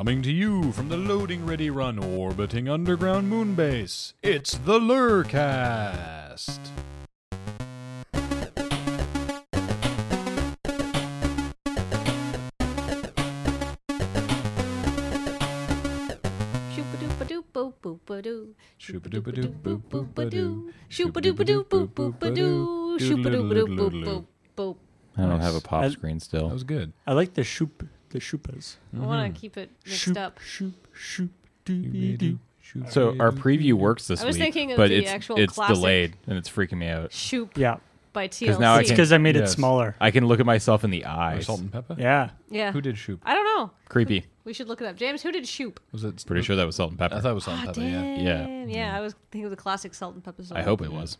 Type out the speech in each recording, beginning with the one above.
Coming to you from the loading ready run orbiting underground moon base, it's the LRRcast. I don't have a pop I- screen still. That was good. I like the shoop, the shoopas. I want to keep it mixed Shoop, up. shoop, shoop, doobie doo. So our preview works this I was week, thinking of but the it's actual it's classic- delayed and it's freaking me out. Shoop Yeah, by TLC. 'Cause now I it's can- because I made it Yes. smaller. I can look at myself in the Or eyes. Salt-N-Pepa. Yeah, yeah. Who did Shoop? I don't know. Creepy. We should look it up. James, who did Shoop? Was it? Pretty sure that was Salt-N-Pepa. I thought it was salt and Ah, pepper. Yeah. damn. Yeah, I was thinking of the classic Salt-N-Pepa song. I hope it was.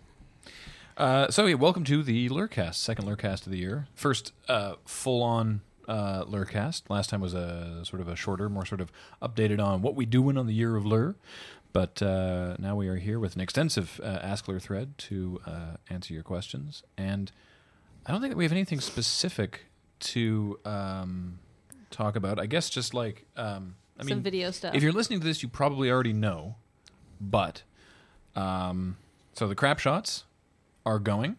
Uh, so yeah, welcome to the LRRcast, second LRRcast of the year. First uh, full-on uh, LRRcast. Last time was a sort of a shorter, more sort of updated on what we doing on the year of LRR. But uh, now we are here with an extensive uh, Ask LRR thread to uh, answer your questions, and I don't think that we have anything specific to um, talk about. I guess just like um, I Some mean, video stuff. if you're listening to this, you probably already know, but um, so the crap shots are going.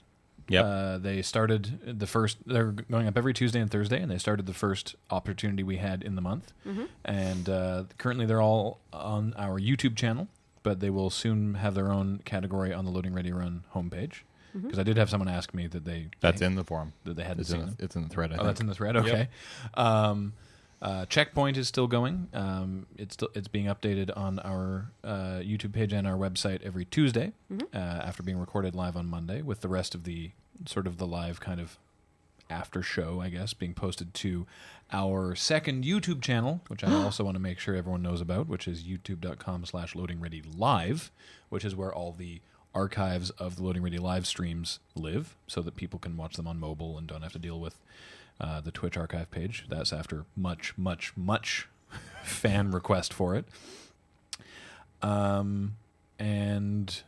Yep. Uh, they started the first. They're going up every Tuesday and Thursday, and they started the first opportunity we had in the month. Mm-hmm. And uh, currently, they're all on our YouTube channel, but they will soon have their own category on the Loading Ready Run homepage. Mm-hmm. Because I did have someone ask me that they That's they, in the forum. that they hadn't It's seen in, them. the, it's in the thread. I Oh, think. that's in the thread. Okay. Um, uh, Checkpoint is still going. Um, it's still it's being updated on our uh, YouTube page and our website every Tuesday Mm-hmm. uh, after being recorded live on Monday, with the rest of the sort of the live kind of after show, I guess, being posted to our second YouTube channel, which I also want to make sure everyone knows about, which is youtube.com slash loading ready live, which is where all the archives of the loading ready live streams live so that people can watch them on mobile and don't have to deal with uh, the Twitch archive page. That's after much, much, much fan request for it. Um, and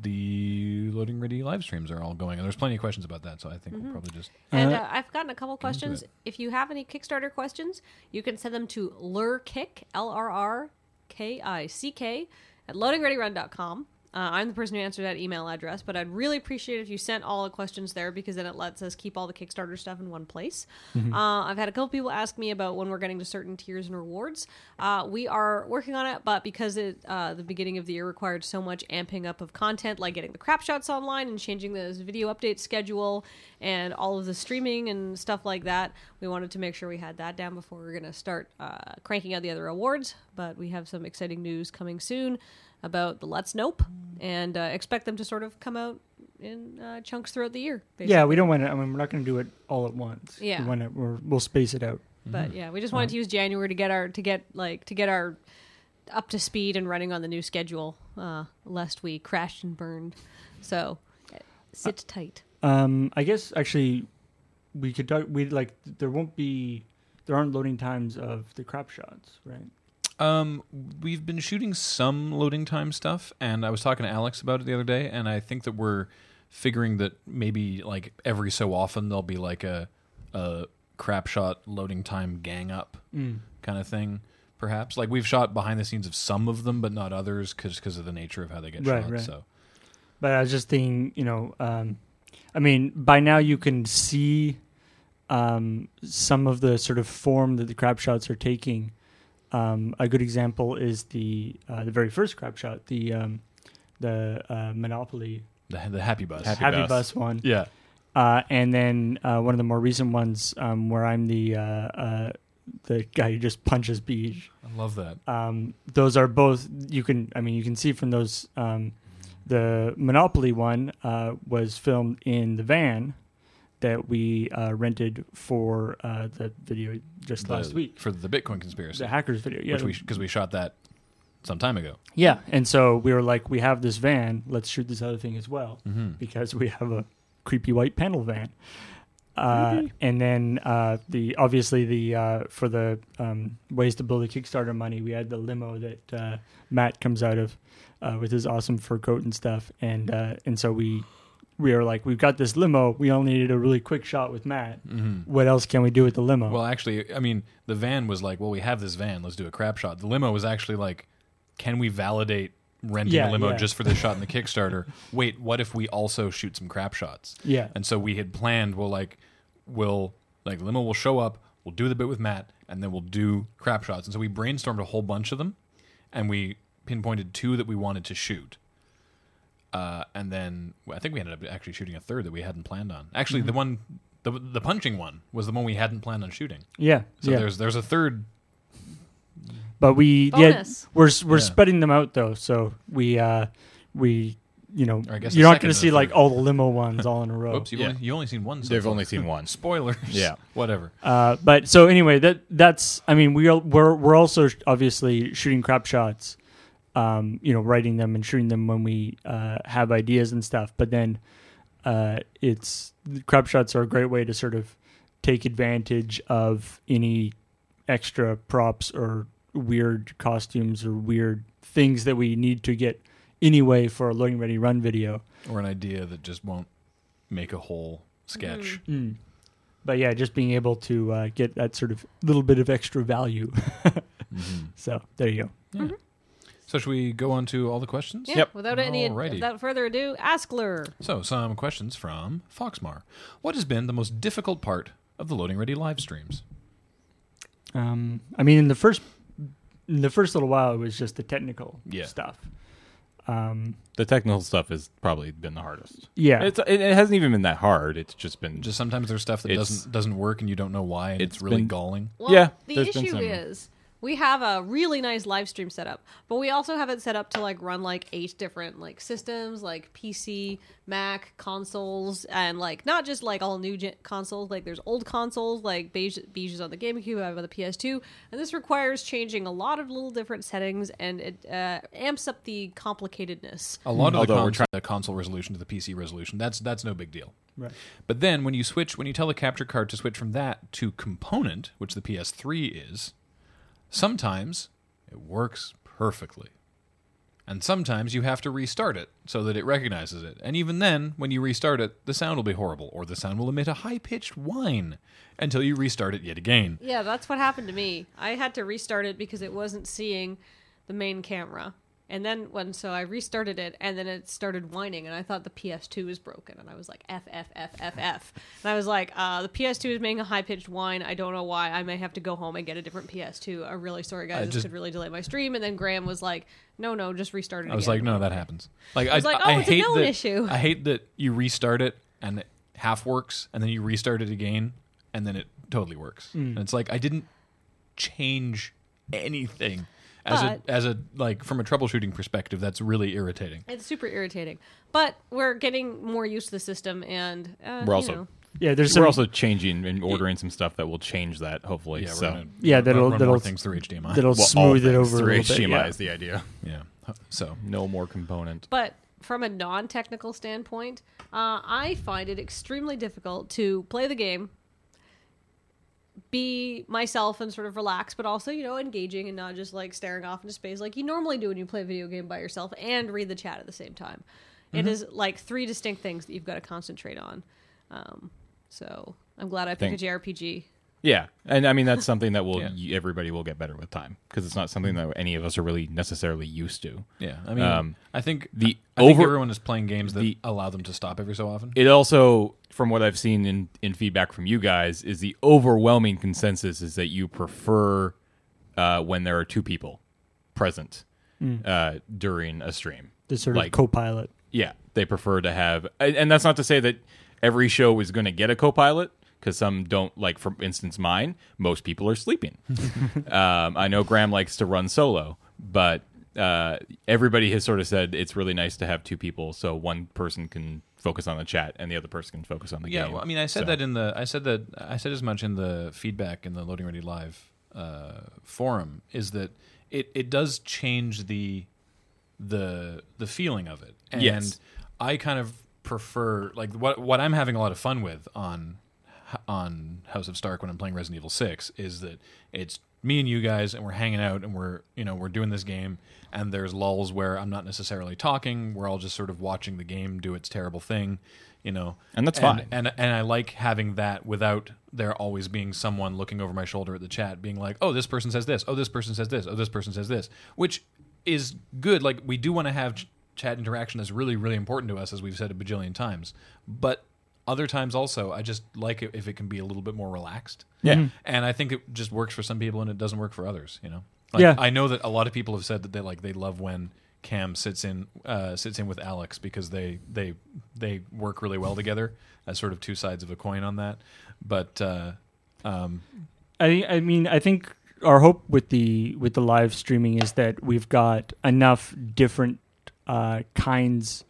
the loading ready live streams are all going, and there's plenty of questions about that. So I think we'll probably just And Uh, uh, I've gotten a couple questions. If you have any Kickstarter questions, you can send them to lurkick, L R R K I C K, at loadingreadyrun.com. Uh, I'm the person who answered that email address, but I'd really appreciate if you sent all the questions there because then it lets us keep all the Kickstarter stuff in one place. Uh, I've had a couple people ask me about when we're getting to certain tiers and rewards. Uh, we are working on it, but because it uh, the beginning of the year required so much amping up of content, like getting the crap shots online and changing the video update schedule and all of the streaming and stuff like that, we wanted to make sure we had that down before we are going to start uh, cranking out the other awards. But we have some exciting news coming soon about the Let's Nope, and uh, expect them to sort of come out in uh, chunks throughout the year. yeah. We don't want to. I mean, we're not going to do it all at once. Yeah. we want to. We're, we'll space it out. But yeah, we just wanted to use January to get our to get like to get our up to speed and running on the new schedule, uh, lest we crashed and burned. So uh, sit tight. Um, I guess actually, we could. talk- We like. There won't be. There aren't loading times of the crap shots, right? Um, we've been shooting some loading time stuff, and I was talking to Alex about it the other day, and I think that we're figuring that maybe like every so often there'll be like a a crap shot loading time gang up kind of thing. Perhaps like we've shot behind the scenes of some of them, but not others, because of the nature of how they get Right, shot. right. So But I was just thinking, you know, um, I mean, by now you can see um, some of the sort of form that the crap shots are taking. Um, a good example is the uh, the very first crap shot, the um, the uh, Monopoly the the happy bus. Happy Happy Bus. Bus one, Yeah. uh, and then uh, one of the more recent ones um, where I'm the uh, uh, the guy who just punches Beej. I love that. Um, those are both you can. I mean, you can see from those. Um, the Monopoly one uh, was filmed in the van that we uh, rented for uh, the video just The- last week, for the Bitcoin conspiracy, the hackers video. Yeah, which we because we shot that some time ago. yeah. And so we were like, we have this van. Let's shoot this other thing as well Mm-hmm. because we have a creepy white panel van. Uh, and then uh, the obviously the uh, for the um, ways to build a Kickstarter money, we had the limo that uh, Matt comes out of uh, with his awesome fur coat and stuff, and uh, and so we we were like, we've got this limo. We only needed a really quick shot with Matt. Mm-hmm. What else can we do with the limo? Well, actually, I mean, the van was like, well, we have this van. Let's do a crap shot. The limo was actually like, can we validate renting Yeah, a limo yeah. just for this shot in the Kickstarter? Wait, what if we also shoot some crap shots? yeah, And so we had planned, well, like, we'll, like, limo will show up, we'll do the bit with Matt, and then we'll do crap shots. And so we brainstormed a whole bunch of them, and we pinpointed two that we wanted to shoot. Uh, and then I think we ended up actually shooting a third that we hadn't planned on. Actually, Mm-hmm. the one, the the punching one was the one we hadn't planned on shooting. yeah, So yeah. there's there's a third. But we Bonus. yeah we're we're Yeah. spreading them out though, so we uh we you know I guess you're not going to the see like all the limo ones all in a row. Oops, you've, Yeah. only, you only seen one. So They've far. only seen one. spoilers. Yeah. whatever. Uh, but so anyway, that that's I mean we are we're we're also sh- obviously shooting crap shots, um, you know, writing them and shooting them when we uh, have ideas and stuff. But then uh, it's crap shots are a great way to sort of take advantage of any extra props or weird costumes or weird things that we need to get anyway for a loading ready run video. Or an idea that just won't make a whole sketch. Mm. But yeah, just being able to uh, get that sort of little bit of extra value. Mhm. So there you go. So should we go on to all the questions? Yeah, Yep. Without any, Alrighty. without further ado, Ask LRR. So some questions from Foxmar. What has been the most difficult part of the loading ready live streams? Um, I mean, in the first in the first little while, it was just the technical Yeah. stuff. Um, The technical stuff has probably been the hardest. yeah, It's it, it hasn't even been that hard. It's just been Just sometimes there's stuff that It's- doesn't doesn't work and you don't know why, and it's, It's really been- galling. Well, Yeah, the there's been issue some- is we have a really nice live stream setup, but we also have it set up to like run like eight different like systems, like PC, Mac, consoles, and like not just like all new gen- consoles. Like there's old consoles, like Beej, Beej is on the GameCube, I have on the PS2, and this requires changing a lot of little different settings, and it uh, amps up the complicatedness. A lot of the, Although we're trying the console resolution to the PC resolution, that's that's no big deal. right. But then when you switch, when you tell the capture card to switch from that to component, which the PS3 is, sometimes it works perfectly. And sometimes you have to restart it so that it recognizes it. And even then, when you restart it, the sound will be horrible, or the sound will emit a high pitched whine until you restart it yet again. Yeah, that's what happened to me. I had to restart it because it wasn't seeing the main camera. And then when so I restarted it and then it started whining and I thought the PS2 was broken and I was like F F F F F. And I was like, uh, the PS2 is making a high pitched whine. I don't know why. I may have to go home and get a different PS2. I'm really sorry guys. I this just- could really delay my stream. And then Graham was like, No, no, just restart it. I was again." like, no, that happens. Like I, was like, I oh, it's a hate known that, issue. I hate that you restart it and it half works, and then you restart it again, and then it totally works. Hmm. And it's like I didn't change anything. As But- a as a like from a troubleshooting perspective, that's really irritating. It's super irritating. But we're getting more used to the system and uh, We're you also- know. Yeah, there's we're also changing and ordering some stuff that will change that. Hopefully, Yeah, so gonna Yeah, that'll- run that'll- more things through HDMI. that'll Well, smooth it things over a through little bit. HDMI Yeah. is the idea. yeah, so No more component. But from a non technical standpoint, uh, I find it extremely difficult to play the game, be myself and sort of relax, but also, you know, engaging and not just like staring off into space like you normally do when you play a video game by yourself and read the chat at the same time. It is like three distinct things that you've got to concentrate on. Um, so I'm glad I picked Think- a JRPG. Yeah, and I mean that's something that will Yeah. everybody will get better with time because it's not something that any of us are really necessarily used to. yeah. I mean, Um, I think the I think over- everyone is playing games that the- allow them to stop every so often. It also, from what I've seen in, in feedback from you guys, is the overwhelming consensus is that you prefer uh, when there are two people present uh, during a stream. the sort like- of co-pilot. Yeah, they prefer to have, and and that's not to say that every show is going to get a co-pilot because some don't. Like for instance, mine. Most people are sleeping. um, I know Graham likes to run solo, but uh, everybody has sort of said it's really nice to have two people, so one person can focus on the chat and the other person can focus on the yeah, game. well, I mean, I said So- that in the I said that I said as much in the feedback in the Loading Ready Live uh, forum is that it it does change the the the feeling of it, and Yes. I kind of prefer like what what I'm having a lot of fun with on on House of Stark when I'm playing Resident Evil Six is that it's me and you guys, and we're hanging out, and we're you know we're doing this game, and there's lulls where I'm not necessarily talking. We're all just sort of watching the game do its terrible thing, you know, And that's and, fine. And and I like having that without there always being someone looking over my shoulder at the chat, being like, "Oh, this person says this. Oh, this person says this. Oh, this person says this," which is good. Like we do want to have ch- chat interaction. That's really really important to us, as we've said a bajillion times. But other times also, I just like it if it can be a little bit more relaxed. Yeah. And I think it just works for some people and it doesn't work for others, you know. Like, Yeah. I know that a lot of people have said that they like they love when Cam sits in uh, sits in with Alex because they they they work really well together as sort of two sides of a coin on that. But uh, um, I I mean I think our hope with the with the live streaming is that we've got enough different uh, kinds,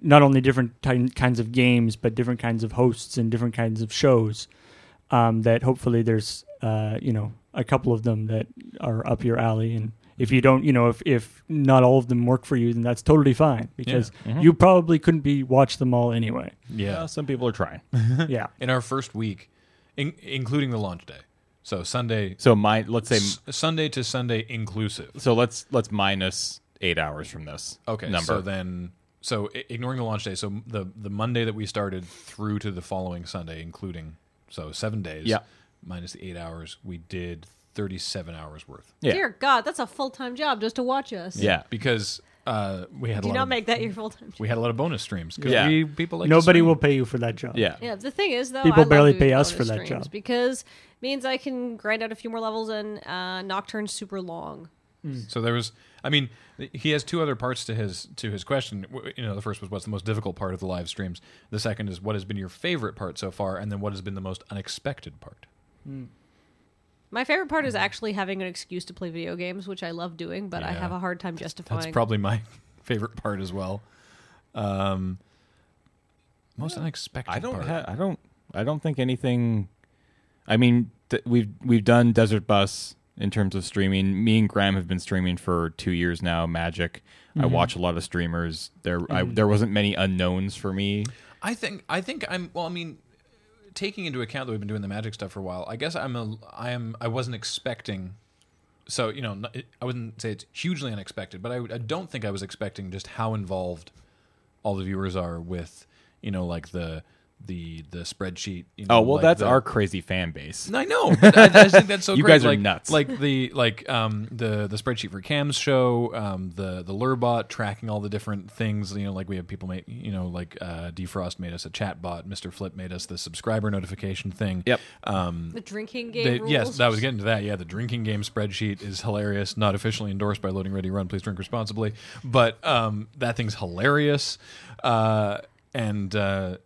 not only different ty- kinds of games, but different kinds of hosts and different kinds of shows. Um, that hopefully there's uh, you know a couple of them that are up your alley, and if you don't, you know, if if not all of them work for you, then that's totally fine because Mhm. you probably couldn't be watch them all anyway. yeah, Uh, some people are trying. yeah. in our first week, in, including the launch day, so Sunday, So my let's say S- Sunday to Sunday inclusive. so let's let's minus eight hours from this. Okay, number. so then, so ignoring the launch day, so the the Monday that we started through to the following Sunday, including so seven days, Yeah. minus the eight hours, we did thirty seven hours worth. yeah, Dear God, that's a full time job just to watch us. yeah. because uh, we had a Do lot not of, make that your full time we had a lot of bonus streams because Yeah. we people like Nobody will pay you for that job. Yeah. Yeah, the thing is though, People I barely pay us for that job. because means I can grind out a few more levels and uh, Nocturne's super long. Mm. So there was, I mean, he has two other parts to his to his question. You know, the first was what's the most difficult part of the live streams. The second is what has been your favorite part so far, and then what has been the most unexpected part. Mm. My favorite part is mm. actually having an excuse to play video games, which I love doing, but I have a hard time justifying. That's probably my favorite part as well. Um, most unexpected. I don't. part. Ha- I don't. I don't think anything. I mean, th- we've we've done Desert Bus in terms of streaming. Me and Graham have been streaming for two years now. Magic. I mm-hmm. watch a lot of streamers. There, I, mm-hmm. there wasn't many unknowns for me. I think I think I'm well. I mean, taking into account that we've been doing the magic stuff for a while, I guess I'm a I am I wasn't expecting. So you know, I wouldn't say it's hugely unexpected, but I, I don't think I was expecting just how involved all the viewers are with you know like the the the spreadsheet. You know, Oh well, like that's the- our crazy fan base. I know. But I, I just think that's so You great. guys are like, nuts. Like the like um the the spreadsheet for Cam's show, um the the LRRbot tracking all the different things. You know, like we have people make you know like uh, Defrost made us a chat bot. Mister Flip made us the subscriber notification thing. Yep. Um. the drinking game the- rules. yes, that was getting to that. Yeah, the drinking game spreadsheet is hilarious. Not officially endorsed by Loading Ready Run. Please drink responsibly. But um, that thing's hilarious. Uh, and uh,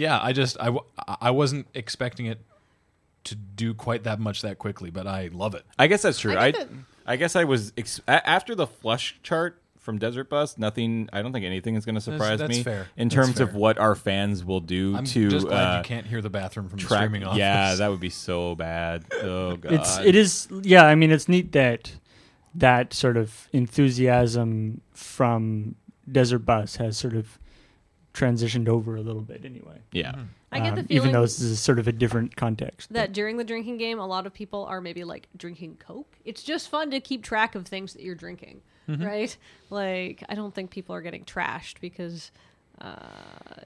yeah, I just I, w- I wasn't expecting it to do quite that much that quickly, but I love it. I guess that's true. I I, get I, guess I was ex- a- after the flush chart from Desert Bus. Nothing. I don't think anything is going to surprise that's me fair. in That's terms of fair. what our fans will do I'm to just glad uh, you can't hear the bathroom from the streaming office. Yeah, that would be so bad. Oh god. it's it is yeah i mean it's neat that that sort of enthusiasm from desert bus has sort of transitioned over a little bit anyway Yeah. Mm-hmm. I get the Um, feeling even though this is sort of a different context that during the drinking game, a lot of people are maybe like drinking Coke. It's just fun to keep track of things that you're drinking, Mm-hmm. right? Like, I don't think people are getting trashed because uh,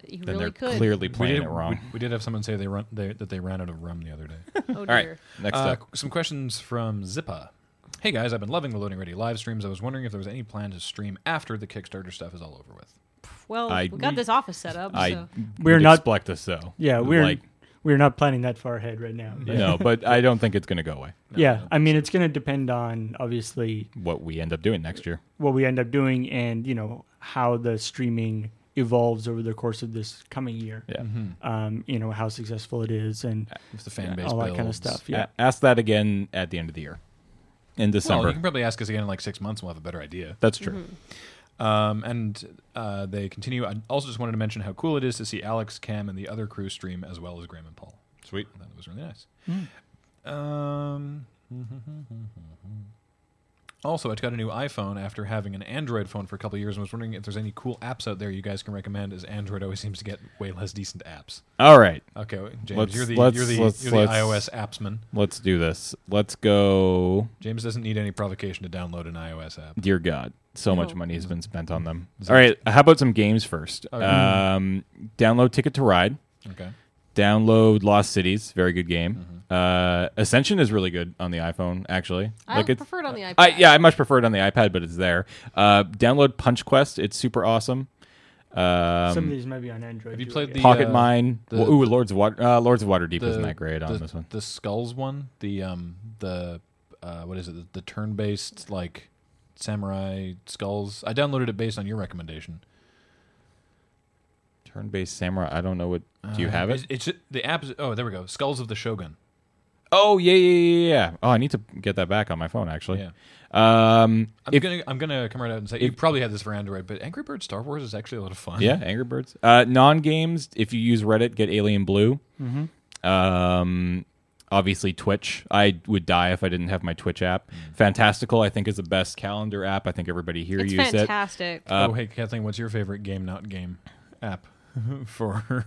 you Then really they're could. clearly we playing did, it wrong. We, we did have someone say they run they, that they ran out of rum the other day. Oh All right. dear. Next Uh, up. some questions from Zippa. Hey guys, I've been loving the Loading Ready live streams. I was wondering if there was any plan to stream after the Kickstarter stuff is all over with. Well, I- we got this office set up. I so. We're would not- expect us though. yeah we're like we're not planning that far ahead right now but- no, but I don't think it's going to go away. No, yeah no. i mean it's going to depend on obviously What we end up doing next year. what we end up doing and you know how the streaming evolves over the course of this coming year Yeah. Um you know how successful it is and If the fan base all that kind of builds. stuff yeah A- ask that again at the end of the year. In Well, December. you can probably ask us again in like six months. and We'll have a better idea. That's true. Um, and uh, they continue. I also just wanted to mention how cool it is to see Alex, Cam, and the other crew stream as well as Graham and Paul. Sweet. That was really nice. Um, Also, I got a new iPhone after having an Android phone for a couple of years and was wondering if there's any cool apps out there you guys can recommend as Android always seems to get way less decent apps. All right, Okay, James, Let's- you're the let's- you're the, let's- you're the let's- iOS appsman. let's do this. Let's go. James doesn't need any provocation to download an iOS app. Dear God, so much No. money has been spent on them. Is All how about some games first? Okay. Um, download Ticket to Ride. Okay. Download Lost Cities. Very good game. Uh, Ascension is really good on the iPhone. Actually, I it's- prefer it on the iPad. I, yeah, I much prefer it on the iPad, but it's there. Uh, download Punch Quest. It's super awesome. Um, Some of these might be on Android. have you too, I played guess. the- Pocket uh, Mine. the- Well, ooh, Lords of Water. Uh, Lords of Waterdeep The- isn't that great on the, this one. The Skulls one, the um the uh what is it? The, the turn-based like samurai skulls. I downloaded it based on your recommendation. Turn-based samurai. I don't know what. Do you Uh, have it? It's, it's the app. Is, oh, there we go. Skulls of the Shogun. Oh yeah, yeah, yeah, yeah. Oh, I need to get that back on my phone actually. Yeah. Um, I'm if- gonna I'm gonna come right out and say you probably had this for Android, but Angry Birds Star Wars is actually a lot of fun. yeah, Angry Birds. Uh, non games. If you use Reddit, get Alien Blue. Mm-hmm. Um, obviously Twitch. I would die if I didn't have my Twitch app. Fantastical, I think, is the best calendar app. I think everybody here It's uses it. fantastic. Uh, oh hey Kathleen, what's your favorite game not game app for?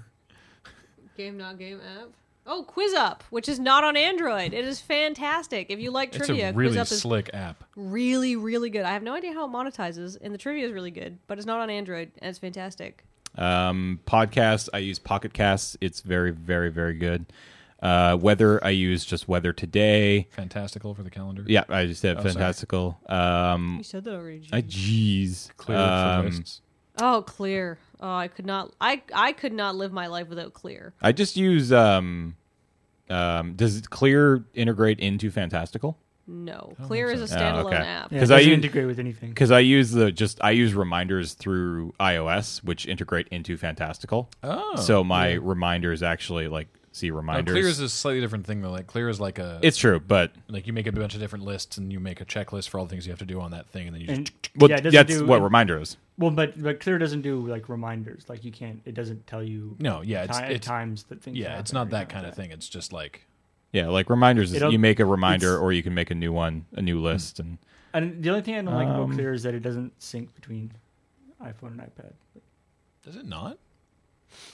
Game not game app. Oh, Quiz Up, which is not on Android. It is fantastic. If you like It's trivia, a really Quiz Up is slick app. really, really good. I have no idea how it monetizes, and the trivia is really good, but it's not on Android, and it's fantastic. Um, podcast. I use Pocket Casts. It's very, very, very good. Uh, weather. I use just Weather Today. Fantastical for the calendar. Yeah, I just said Oh, sorry. fantastical. Um, You said that already. I jeez. Clear Um, for wrists. Oh, Clear. Oh, I could not. I I could not live my life without Clear. I just use um, um. Does Clear integrate into Fantastical? No, don't Clear is a so. Oh, standalone okay. app. Because it I use- integrate with anything. Because I use the just I use reminders through iOS, which integrate into Fantastical. Oh, so my reminders actually like see No, reminders. Clear is a slightly different thing though. Like Clear is like a it's true, but like you make a bunch of different lists and you make a checklist for all the things you have to do on that thing, and then you just well, yeah, that's do, what reminder is. Well, but but Clear doesn't do like reminders. Like you can't. It doesn't tell you. no, yeah, it's ti- it's times that things. yeah, it's not that kind like of thing. It's just like Yeah, like reminders is It'll- you make a reminder it's- or you can make a new one, a new list, and And the only thing I don't like Um, about Clear is that it doesn't sync between iPhone and iPad. does it not?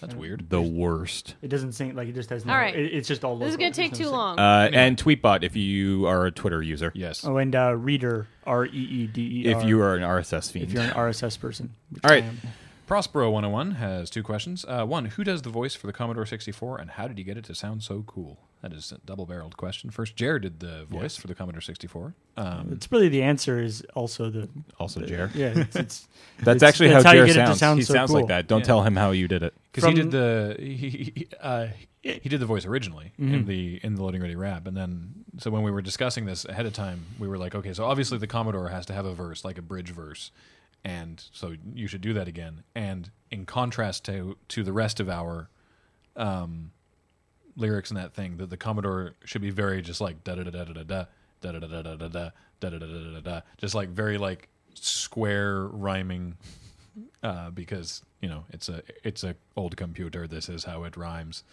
That's weird. the worst. It doesn't seem Like it just has no. All right. It, it's just all. This is local. gonna take There's too no long. Uh, Anyway. And Tweetbot if you are a Twitter user. Yes. Oh, and uh, Reeder R E E D E R. If you are an RSS feed. if you're an RSS person. which All right. I am. Prospero 101 has two questions. Uh, one, who does the voice for the Commodore 64, and how did he get it to sound so cool? That is a double-barreled question. First, Jared did the voice for the Commodore 64. Um, It's really the answer is also the. also, the- Jer. Yeah, it's, it's That's It's- actually that's how how you Jer get it to sounds. sound he so sounds cool. like that. Don't Yeah. tell him how you did it. because he did the he he, he, uh, he did the voice originally in Mhm. the in the loading ready rap, and then so when we were discussing this ahead of time, we were like, okay, so obviously the Commodore has to have a verse like a bridge verse, and so you should do that again. And in contrast to to the rest of our um, lyrics in that thing, that the Commodore should be very just like da da da da da da da da da da da da da da da da da da da just like very like square rhyming uh, because you know it's a it's a old computer. This is how it rhymes,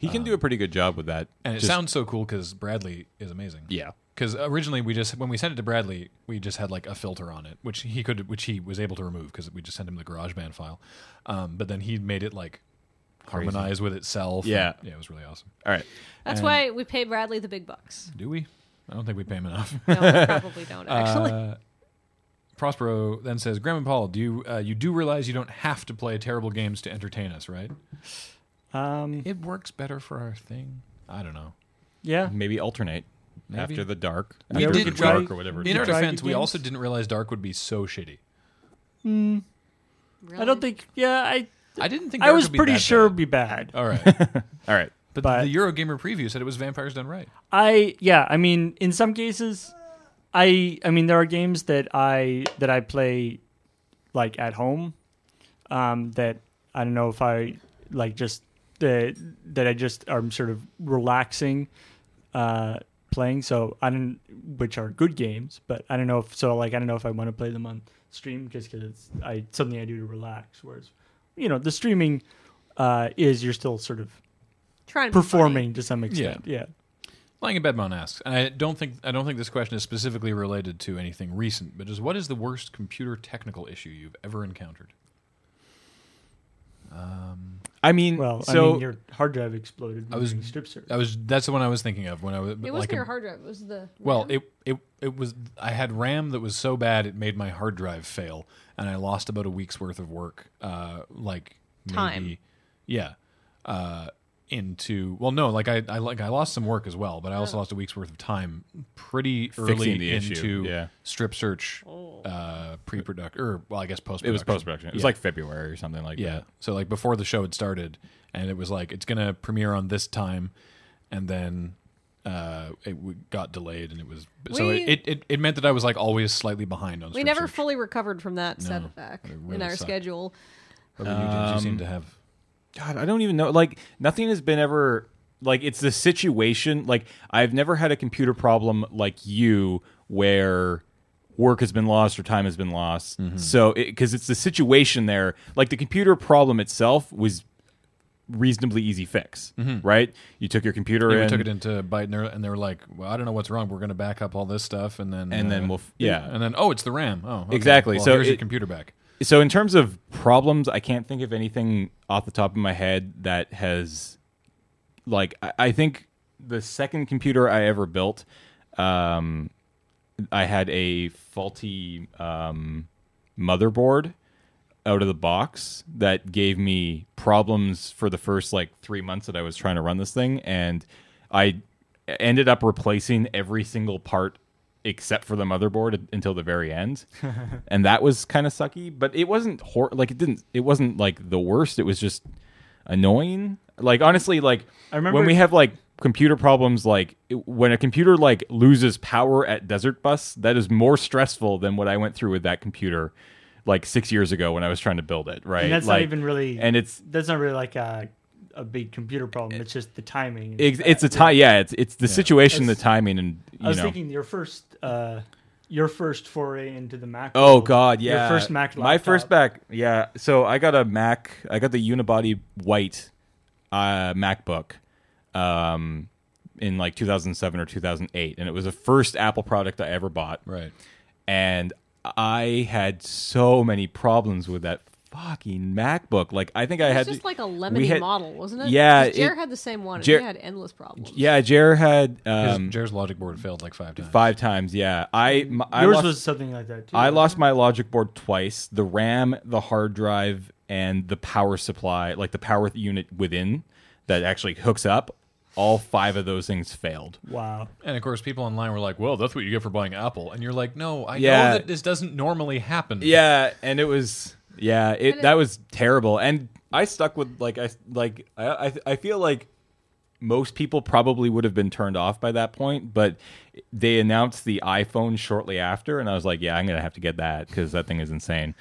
He can do a pretty good job with that. and it Just- sounds so cool because Bradley is amazing. Yeah. Because originally we just when we sent it to Bradley, we just had like a filter on it, which he could which he was able to remove because we just sent him the GarageBand file. Um, but then he made it like Crazy. harmonize with itself. Yeah. and- yeah, it was really awesome. All right. That's and- why we pay Bradley the big bucks. Do we? I don't think we pay him enough. No, we probably don't actually. Uh, Prospero then says, Graham and Paul, do you uh, you do realize you don't have to play terrible games to entertain us, right? um, It works better for our thing. I don't know. yeah. Maybe alternate Maybe. after the dark. We after did the try- dark or whatever. In our defense, good we games? also didn't realize Dark would be so shitty. Mm, Really? I don't think. Yeah, I. I didn't think I was would be pretty that sure bad. it'd be bad. All right, All right. but, But- the Eurogamer preview said it was Vampires Done Right. I yeah, I mean, in some cases, I I mean, there are games that I that I play like at home, um, that I don't know if I like just that that I just am sort of relaxing, uh, playing. So I don't, which are good games, but I don't know if so like I don't know if I want to play them on stream just because it's I something I do to relax. Whereas, you know, the streaming uh, is you're still sort of Trying to be performing to some extent. Yeah. Lying in Bedmon asks, and I don't think I don't think this question is specifically related to anything recent, but just what is the worst computer technical issue you've ever encountered? I mean, Well, so I mean, your hard drive exploded. I was- strip search. I was that's the one I was thinking of when I was It wasn't like a- your hard drive. It was the Well, it it it was I had RAM that was so bad it made my hard drive fail, and I lost about a week's worth of work. Uh, like Time. maybe, yeah. Uh, into well, no, like I, I like I lost some work as well, but I also Oh. lost a week's worth of time pretty Fixing early the issue, into yeah. strip search, Oh. uh, pre-production or well, I guess post. it was post production. It was Yeah. like February or something like Yeah. that. So like before the show had started, and it was like it's gonna premiere on this time, and then uh, it got delayed, and it was so We- it, it it meant that I was like always slightly behind on. we never Search. fully recovered from that No, setback it in our sucked. schedule. What about you, James? Seem Um, to have. God, I don't even know. Like nothing has been ever like it's the situation. Like I've never had a computer problem like you where work has been lost or time has been lost. Mm-hmm. So because it's the situation there. Like the computer problem itself was reasonably easy fix, right? You took your computer Mm-hmm. Yeah, in, we took it into Byte, and, they're- and they were like, "Well, I don't know what's wrong. We're going to back up all this stuff, and then And then uh, we'll f- yeah. and then oh, it's the RAM. Oh, okay. Exactly. Well, So here's your computer back. So in terms of problems, I can't think of anything off the top of my head that has like I, I think the second computer I ever built, um, I had a faulty um, motherboard out of the box that gave me problems for the first like three months that I was trying to run this thing, and I ended up replacing every single part except for the motherboard until the very end, and that was kind of sucky. But it wasn't hor- like it didn't. It wasn't like the worst. It was just annoying. Like honestly, like I remember- when we have like computer problems like it- when a computer like loses power at desert bus that is more stressful than what i went through with that computer like six years ago when i was trying to build it right and that's like, not even really. and it's that's not really like a a big computer problem. It's just the timing. it's, that. it's a time yeah it's it's the situation the timing and I was know thinking your first, uh, your first foray into the Mac. Oh world. God, yeah. Your first Mac. My first laptop. Mac, yeah. So I got a Mac. I got the unibody white uh, MacBook um, in like 2007 or 2008, and it was the first Apple product I ever bought. Right. And I had so many problems with that fucking MacBook. Like I think I It had was just to- like a we lemony had- model, wasn't it? Yeah, Jer had the same one. and Jer- he had endless problems. Yeah, Jer had His, um, Jared's logic board failed like five times. five times. Yeah, I Yours lost- was something like that too. I wasn't lost my logic board twice. The RAM, the hard drive, and the power supply, like the power unit within that actually hooks up. All five of those things failed. Wow. And of course, people online were like, "Well, that's what you get for buying Apple," and you're like, "No, I Yeah. know that this doesn't normally happen." Yeah, and it was yeah, it, it- that was terrible. And I stuck with like I like I I, I feel like most people probably would have been turned off by that point, but they announced the iPhone shortly after, and I was like, yeah, I'm gonna have to get that because that thing is insane.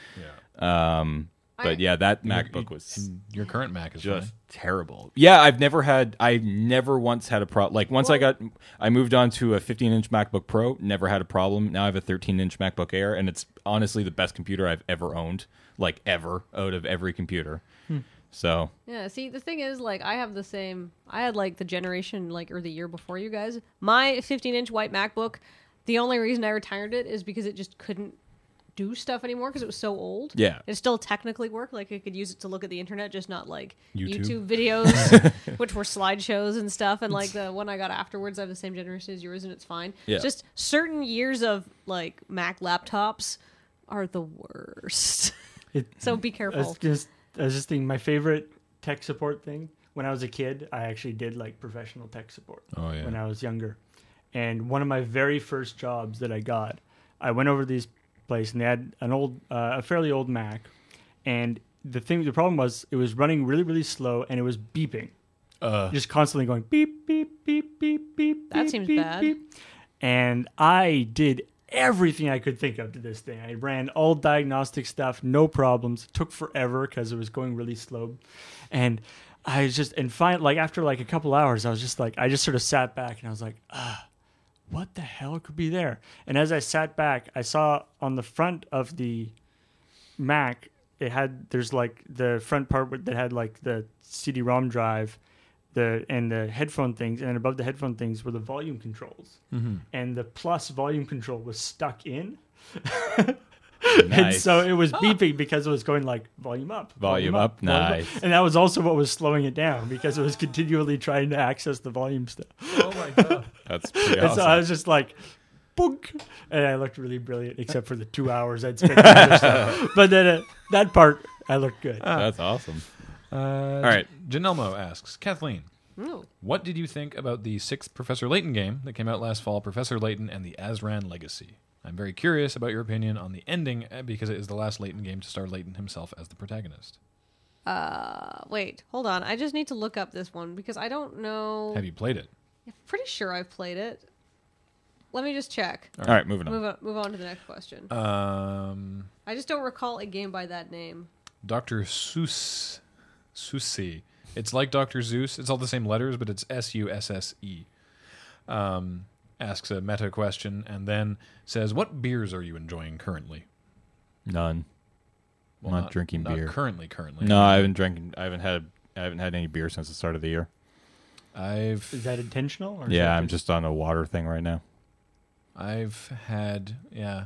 Yeah. Um, but I- yeah, that MacBook was your current Mac is just fine. terrible. Yeah, I've never had. I never once had a problem. Like once I got, I moved on to a 15 inch MacBook Pro. Never had a problem. Now I have a 13 inch MacBook Air, and it's honestly the best computer I've ever owned. Like ever, out of every computer. So Yeah, see, the thing is, like, I have the same. I had like the generation, like, or the year before you guys. My 15 inch white MacBook. The only reason I retired it is because it just couldn't do stuff anymore because it was so old. Yeah. it still technically worked. Like, I could use it to look at the internet, just not like YouTube. YouTube, videos, which were slideshows and stuff. And like the one I got afterwards, I have the same generation as yours, and it's fine. Yeah. Just certain years of like Mac laptops are the worst. It, so be I was careful. just, I was just thinking, my favorite tech support thing when I was a kid, I actually did like professional tech support Oh yeah. when I was younger. And one of my very first jobs that I got, I went over to this place and they had an old, uh, a fairly old Mac, and the thing, the problem was it was running really, really slow and it was beeping, uh, just constantly going beep, beep, beep, beep, beep. That beep, seems beep, bad. beep. And I did everything I could think of to this thing. I ran all diagnostic stuff, no problems. Took forever because it was going really slow, and I was just and fine. Like after like a couple hours, I was just like, I just sort of sat back and I was like, ah, what the hell could be there? And as I sat back, I saw on the front of the Mac, it had there's like the front part that had like the CD-ROM drive the and the headphone things, and above the headphone things were the volume controls, Mm-hmm. and the plus volume control was stuck in, and so it was beeping because it was going like volume up, Volume up, volume nice. and that was also what was slowing it down because it was continually trying to access the volume stuff. Oh my god! That's pretty And awesome. so I was just like, boink, and I looked really brilliant, except for the two hours I'd spent. doing other. But then uh, that part, I looked good. That's awesome. Uh, All right. Janelmo asks Kathleen, Ooh. what did you think about the sixth Professor Layton game that came out last fall, Professor Layton and the Azran Legacy? I'm very curious about your opinion on the ending uh, because it is the last Layton game to star Layton himself as the protagonist. Uh, wait, hold on. I just need to look up this one because I don't know. Have you played it? I'm pretty sure I've played it. Let me just check. All right, moving on. Move on, move on to the next question. Um, I just don't recall a game by that name. Dr. Seuss, Sussy. It's like Dr. Zeus. It's all the same letters, but it's S U S S E. Um, asks a meta question and then says, "What beers are you enjoying currently?" None. Well, Not drinking not beer. currently. Currently, No, I haven't drinking. I haven't had. I haven't had any beer since the start of the year. I've Is that intentional? Or Yeah, that I'm just on a water thing right now. I've had yeah.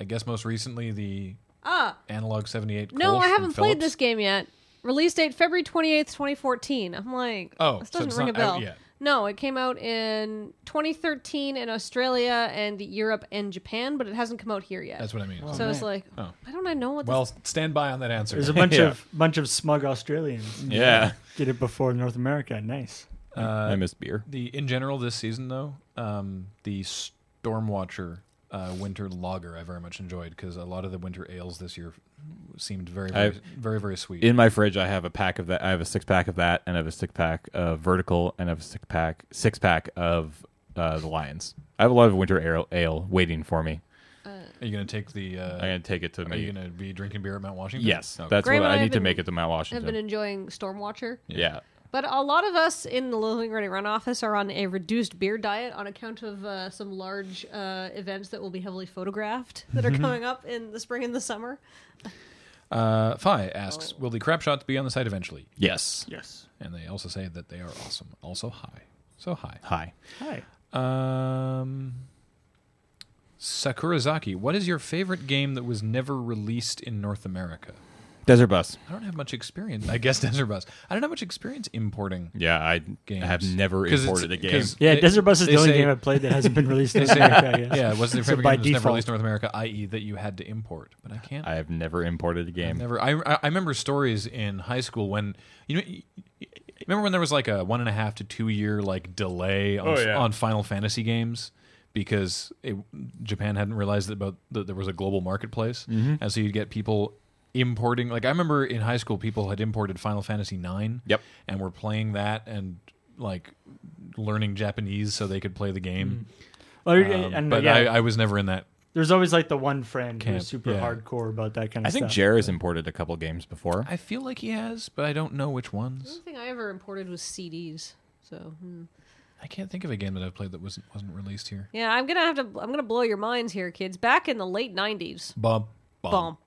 I guess most recently the Ah, Analog 78. no, Kolsch I haven't played Phillips. this game yet. Release date February 28th, 2014. I'm like, Oh, this doesn't it's ring a bell. No, it came out in 2013 in Australia and Europe and Japan, but it hasn't come out here yet. That's what I mean. Oh, so it's man. like, Oh. I don't know what Well, this stand by on that answer. There's a bunch Yeah. of bunch of smug Australians. Yeah, Get it before North America. Nice. uh, I miss beer. the in general this season though, um, the Stormwatcher uh, winter lager I very much enjoyed because a lot of the winter ales this year seemed very very I've- very, very sweet. In my fridge, I have a pack of that. I have a six pack of that, and I have a six pack of Vertical, and I have a six pack six pack of uh, the Lions. I have a lot of winter ale, ale waiting for me. are you going to take the? Uh, I'm gonna take it to me. are me. you going to be drinking beer at Mount Washington? yes, Okay. that's Graham what and I I need to have make it to Mount Washington. I've Washington. been enjoying Stormwatcher. yeah. But a lot of us in the Loading Ready Run office are on a reduced beer diet on account of uh, some large uh, events that will be heavily photographed that are coming up in the spring and the summer. Uh, Fi asks, Oh. "Will the crap shots be on the site eventually?" Yes. Yes. And they also say that they are awesome. Also high, so high. Hi. Hi. Um, Sakurazaki, what is your favorite game that was never released in North America? Desert Bus. I don't have much experience. I guess Desert Bus. I don't have much experience importing Yeah, I games. have never 'Cause it's- imported a game. 'cause Yeah, they- Desert Bus is they the only say- game I've played that hasn't been released in say, America. I guess. yeah, it was the So favorite by game that was never default. released in North America, i.e., that you had to import. But I can't. I have never imported a I've game. Never. I, I I remember stories in high school when you know. you- you Remember when there was like a one and a half to two year like delay on, Oh, yeah. on Final Fantasy games because it, Japan hadn't realized that about that there was a global marketplace, Mm-hmm. and so you'd get people importing. Like I remember in high school, people had imported Final Fantasy nine, Yep. and were playing that and like learning Japanese so they could play the game. Well, Um, and but yeah, I, I was never in that. there's always like the one friend Camp, who's super yeah. hardcore about that kind of thing. I think stuff. Jer has imported a couple games before. I feel like he has, but I don't know which ones. The only thing I ever imported was CDs. So hmm. I can't think of a game that I've played that wasn't wasn't released here. yeah, I'm gonna have to. I'm gonna blow your minds here, kids. Back in the late '90s, Bum, Bum,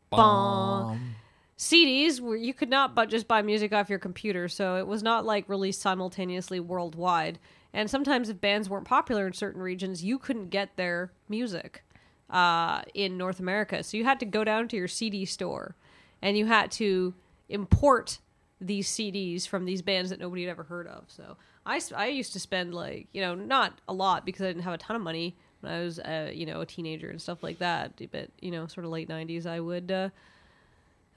CDs where you could not but just buy music off your computer, so it was not like released simultaneously worldwide. And sometimes if bands weren't popular in certain regions, you couldn't get their music uh, in North America. So you had to go down to your CD store and you had to import these CDs from these bands that nobody had ever heard of. So I, I used to spend like, you know, not a lot because I didn't have a ton of money when I was, uh, you know, a teenager and stuff like that. But, you know, sort of late 90s, I would. Uh,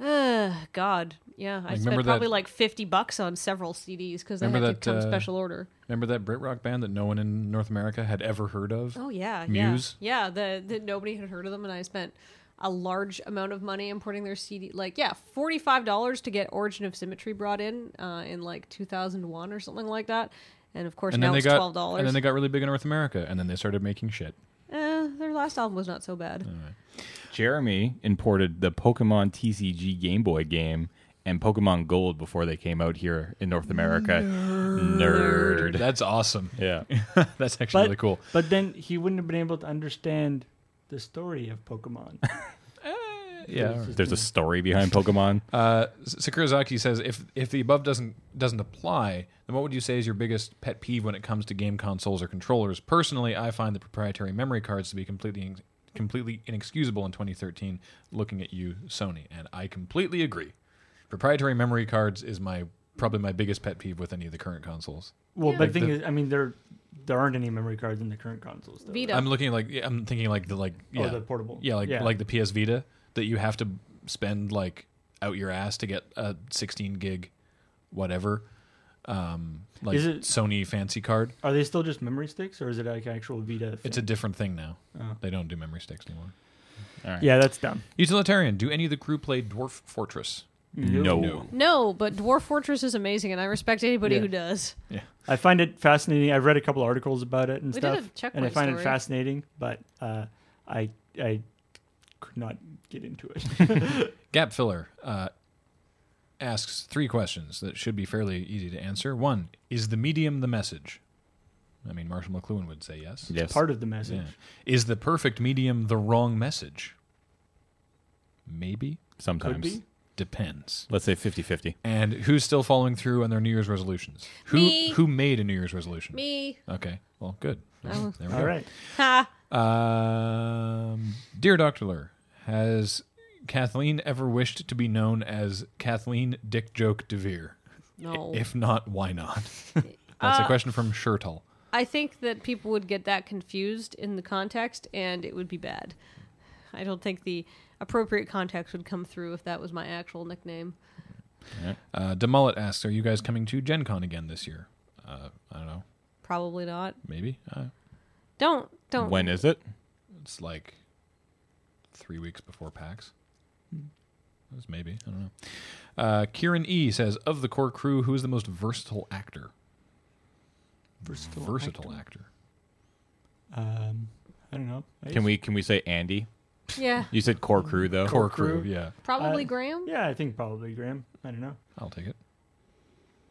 uh, God, yeah, I Like, spent probably that- like fifty bucks on several CDs because they had Remember to that, come uh, special order. Remember that Brit rock band that no one in North America had ever heard of? Oh yeah, Muse? yeah, yeah. The, the nobody had heard of them, and I spent a large amount of money importing their CD. Like yeah, forty five dollars to get Origin of Symmetry brought in uh, in like two thousand one or something like that. And of course and now then they it's got twelve dollars. and then they got really big in North America, and then they started making shit. Eh, their last album was not so bad. Jeremy imported the Pokemon TCG Game Boy game and Pokemon Gold before they came out here in North America. Nerd. That's awesome. Yeah. That's actually but, really cool. But then he wouldn't have been able to understand the story of Pokemon. Yeah, There's a story behind Pokemon. Uh, Sakurazaki says if if the above doesn't doesn't apply, then what would you say is your biggest pet peeve when it comes to game consoles or controllers? Personally, I find the proprietary memory cards to be completely completely inexcusable in 2013. Looking at you, Sony, and I completely agree. Proprietary memory cards is my probably my biggest pet peeve with any of the current consoles. Well, Yeah. but the thing the- is, I mean, there there aren't any memory cards in the current consoles. Though, Vita. right? I'm looking like I'm thinking like the like yeah Oh, the portable. yeah like Yeah. like the PS Vita that you have to spend like out your ass to get a 16 gig whatever um like Is it- Sony fancy card. Are they still just memory sticks, or is it like actual Vita? It's a different thing now. Oh. They don't do memory sticks anymore. All right. yeah, that's dumb. Utilitarian. Do any of the crew play Dwarf Fortress? No. No. no, but Dwarf Fortress is amazing, and I respect anybody Yeah. who does. I find it fascinating. I've read a couple articles about it and We did stuff, a checkpoint and I find story. it fascinating. But uh, I I could not get into it. Gap filler uh, asks three questions that should be fairly easy to answer. One is the medium the message. I mean, Marshall McLuhan would say yes. Yes. Part of the message. Yeah. Is the perfect medium the wrong message? Maybe. Sometimes. Could be. Depends. Let's say 50-50. And who's still following through on their New Year's resolutions? Who Me. who made a New Year's resolution? Me. Okay. Well, good. Oh. There we All go. right. Ha. Um, dear Doctor Lur, has Kathleen ever wished to be known as Kathleen Dick Joke DeVere? No. If not, why not? That's a Uh, question from Shirtle. I think that people would get that confused in the context, and it would be bad. I don't think the appropriate context would come through if that was my actual nickname. Uh, Demullet asks, "Are you guys coming to Gen Con again this year?" Uh, I don't know. Probably not. Maybe. Uh, Don't don't. When is it? it's like three weeks before PAX. It's maybe. I don't know. Uh, Kieran E says, "Of the core crew, who is the most versatile actor?" Versatile. versatile actor. actor. Um, I don't know. I Can we can we say Andy? Yeah, You said core crew though. Core crew. crew. Yeah, probably Uh, Graham. Yeah, I think probably Graham. I don't know. I'll take it.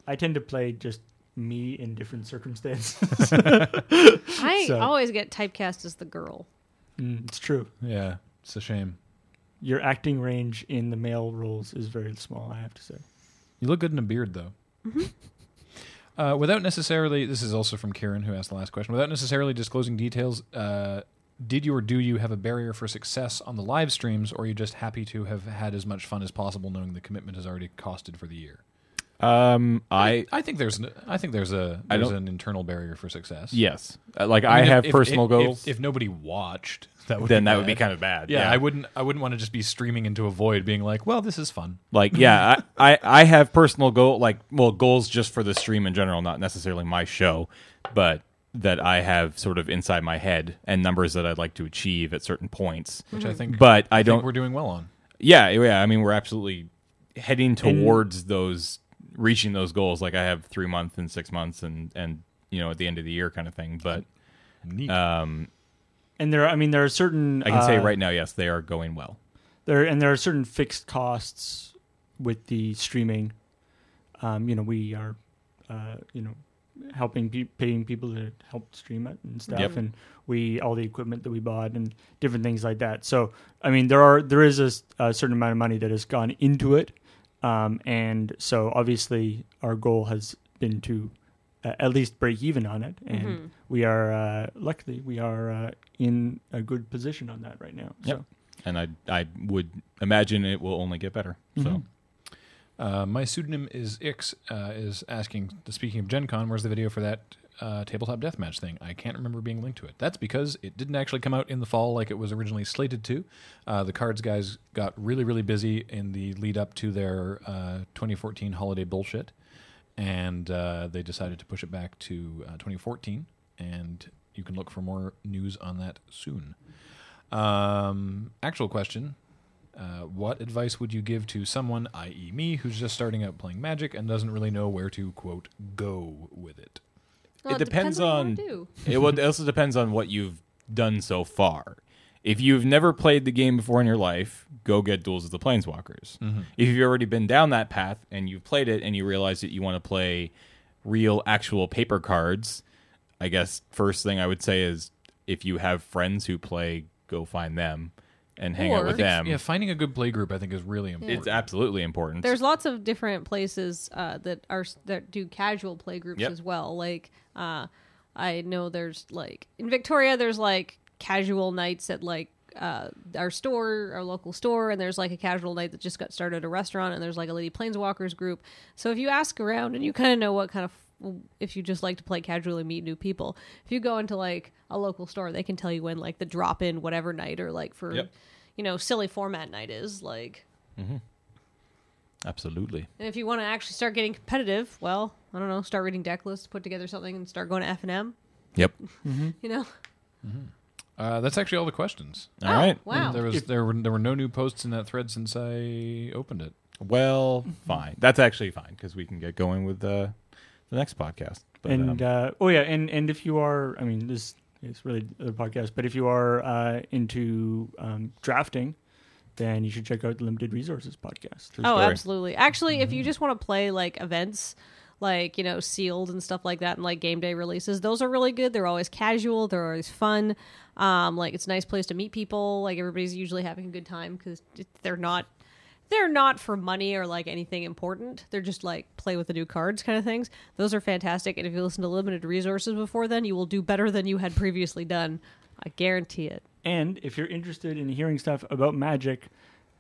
I tend to play just me in different circumstances. I so- always get typecast as the girl. mm, it's true. Yeah, it's a shame. Your acting range in the male roles is very small. I have to say. You look good in a beard, though. Uh, without necessarily, this is also from Kieran, who asked the last question. Without necessarily disclosing details, uh, did you or do you have a barrier for success on the live streams, or are you just happy to have had as much fun as possible, knowing the commitment has already costed for the year? Um, I I think there's, an, I think there's a, I there's an internal barrier for success. yes, Uh, like I I, mean, if- have if- personal if- goals. If, if nobody watched, that would then be that would be bad. kind of bad. Yeah, I wouldn't. I wouldn't want to just be streaming into a void, being like, "Well, this is fun." Like, yeah, I, I, I have personal goal, like, well, goals just for the stream in general, not necessarily my show, but that I have sort of inside my head and numbers that I'd like to achieve at certain points. Which I think, But I think don't. we're doing well on. yeah, yeah. I mean, we're absolutely heading towards those, reaching those goals. Like, I have three months and six months, and and you know, at the end of the year, kind of thing. But Neat. um, And there, I mean, there are certain. I can say uh, right now, yes, they are going well. there and there are certain fixed costs with the streaming. Um, you know, we are, uh, you know, helping pe- paying people to help stream it and stuff, Yep. and we all the equipment that we bought and different things like that. So, I mean, there are there is a certain amount of money that has gone into it, um, and so obviously our goal has been to uh, at least break even on it, and Mhm. we are uh, luckily we are uh, in a good position on that right now. Yep. So. And I, I would imagine it will only get better. So. Mhm. Uh, my pseudonym is Ix. Uh, is asking. Speaking of Gen Con, where's the video for that uh, tabletop deathmatch thing? I can't remember being linked to it. That's because it didn't actually come out in the fall like it was originally slated to. Uh, the cards guys got really, really busy in the lead up to their uh, 2014 holiday bullshit, and uh, they decided to push it back to uh, 2014. And you can look for more news on that soon. Um, actual question. Uh, what advice would you give to someone, i.e., me, who's just starting out playing Magic and doesn't really know where to quote go with it? Well, it depends, what you on. do. it would- it also depends on what you've done so far. If you've never played the game before in your life, go get Duels of the Planeswalkers. If you've already been down that path and you've played it and you realize that you want to play real, actual paper cards, I guess first thing I would say is if you have friends who play, go find them and hang Or- out with them. Yeah, finding a good play group I think is really important. It's absolutely important. There's lots of different places uh, that are that do casual play groups Yep. as well. Like uh, I know there's like in Victoria, there's like casual nights at like uh, our store, our local store, and there's like a casual night that just got started at a restaurant, and there's like a Lady Planeswalkers group. So if you ask around and you kind of know what kind of if you just like to play casually meet new people, if you go into like a local store, they can tell you when like the drop in whatever night or like for Yep. you know silly format night is like. Absolutely. And if you want to actually start getting competitive, well, I don't know, start reading deck lists, put together something, and start going to FNM. Yep. You know, Uh, that's actually all the questions. All right. Oh, wow. There was there were there were no new posts in that thread since I opened it. Well, fine. That's actually fine because we can get going with uh, the next podcast. But, and um, uh, oh yeah, and and if you are, I mean, this is really the podcast, but if you are uh, into um, drafting, then you should check out the Limited Resources podcast. true oh, story. absolutely. Actually, if you just want to play like events, like you know, sealed and stuff like that, and like game day releases, those are really good. They're always casual. They're always fun. Um, like it's a nice place to meet people. Like everybody's usually having a good time because they're not. They're not for money or like anything important. They're just like play with the new cards kind of things. Those are fantastic. And if you listen to limited resources before then, you will do better than you had previously done. I guarantee it. And if you're interested in hearing stuff about Magic,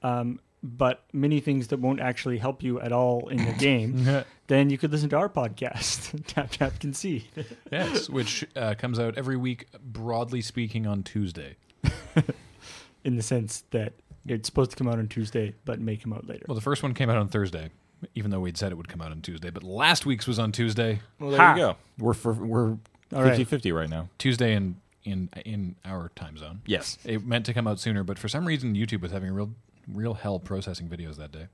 um, but many things that won't actually help you at all in the game, then you could listen to our podcast, Tap Tap Concede. yes, which uh, comes out every week, broadly speaking, on Tuesday. in the sense that it's supposed to come out on Tuesday, but may come out later. Well, the first one came out on Thursday, even though we'd said it would come out on Tuesday. But last week's was on Tuesday. well, there Ha. you go. We're for, we're All right. 50-50 right now. Tuesday in in in our time zone. Yes. It meant to come out sooner, but for some reason YouTube was having real real hell processing videos that day.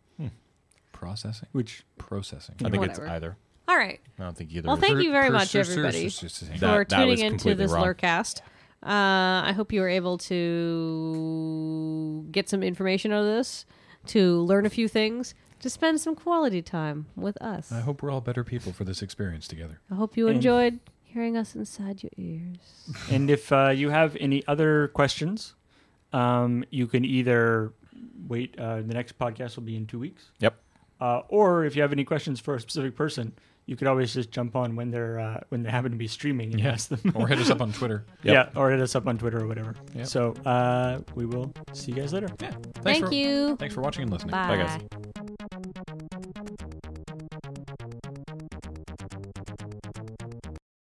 Processing, Which processing. I think Whatever. it's either. All right. I don't think either. Well, is- thank you very much, everybody. for tuning was into this wrong. LRRcast. Uh, I hope you were able to get some information out of this, to learn a few things, to spend some quality time with us. I hope we're all better people for this experience together. I hope you And- enjoyed hearing us inside your ears. and if uh, you have any other questions, um, you can either wait. Uh, the next podcast will be in two weeks. Yep. Uh, or if you have any questions for a specific person, you could always just jump on when they're uh, when they happen to be streaming and Yeah. ask them. Or hit us up on Twitter. Yep. Yeah, or hit us up on Twitter or whatever. Yep. So uh, we will see you guys later. Yeah. Thanks Thank for, you. Thanks for watching and listening. Bye. Bye, guys.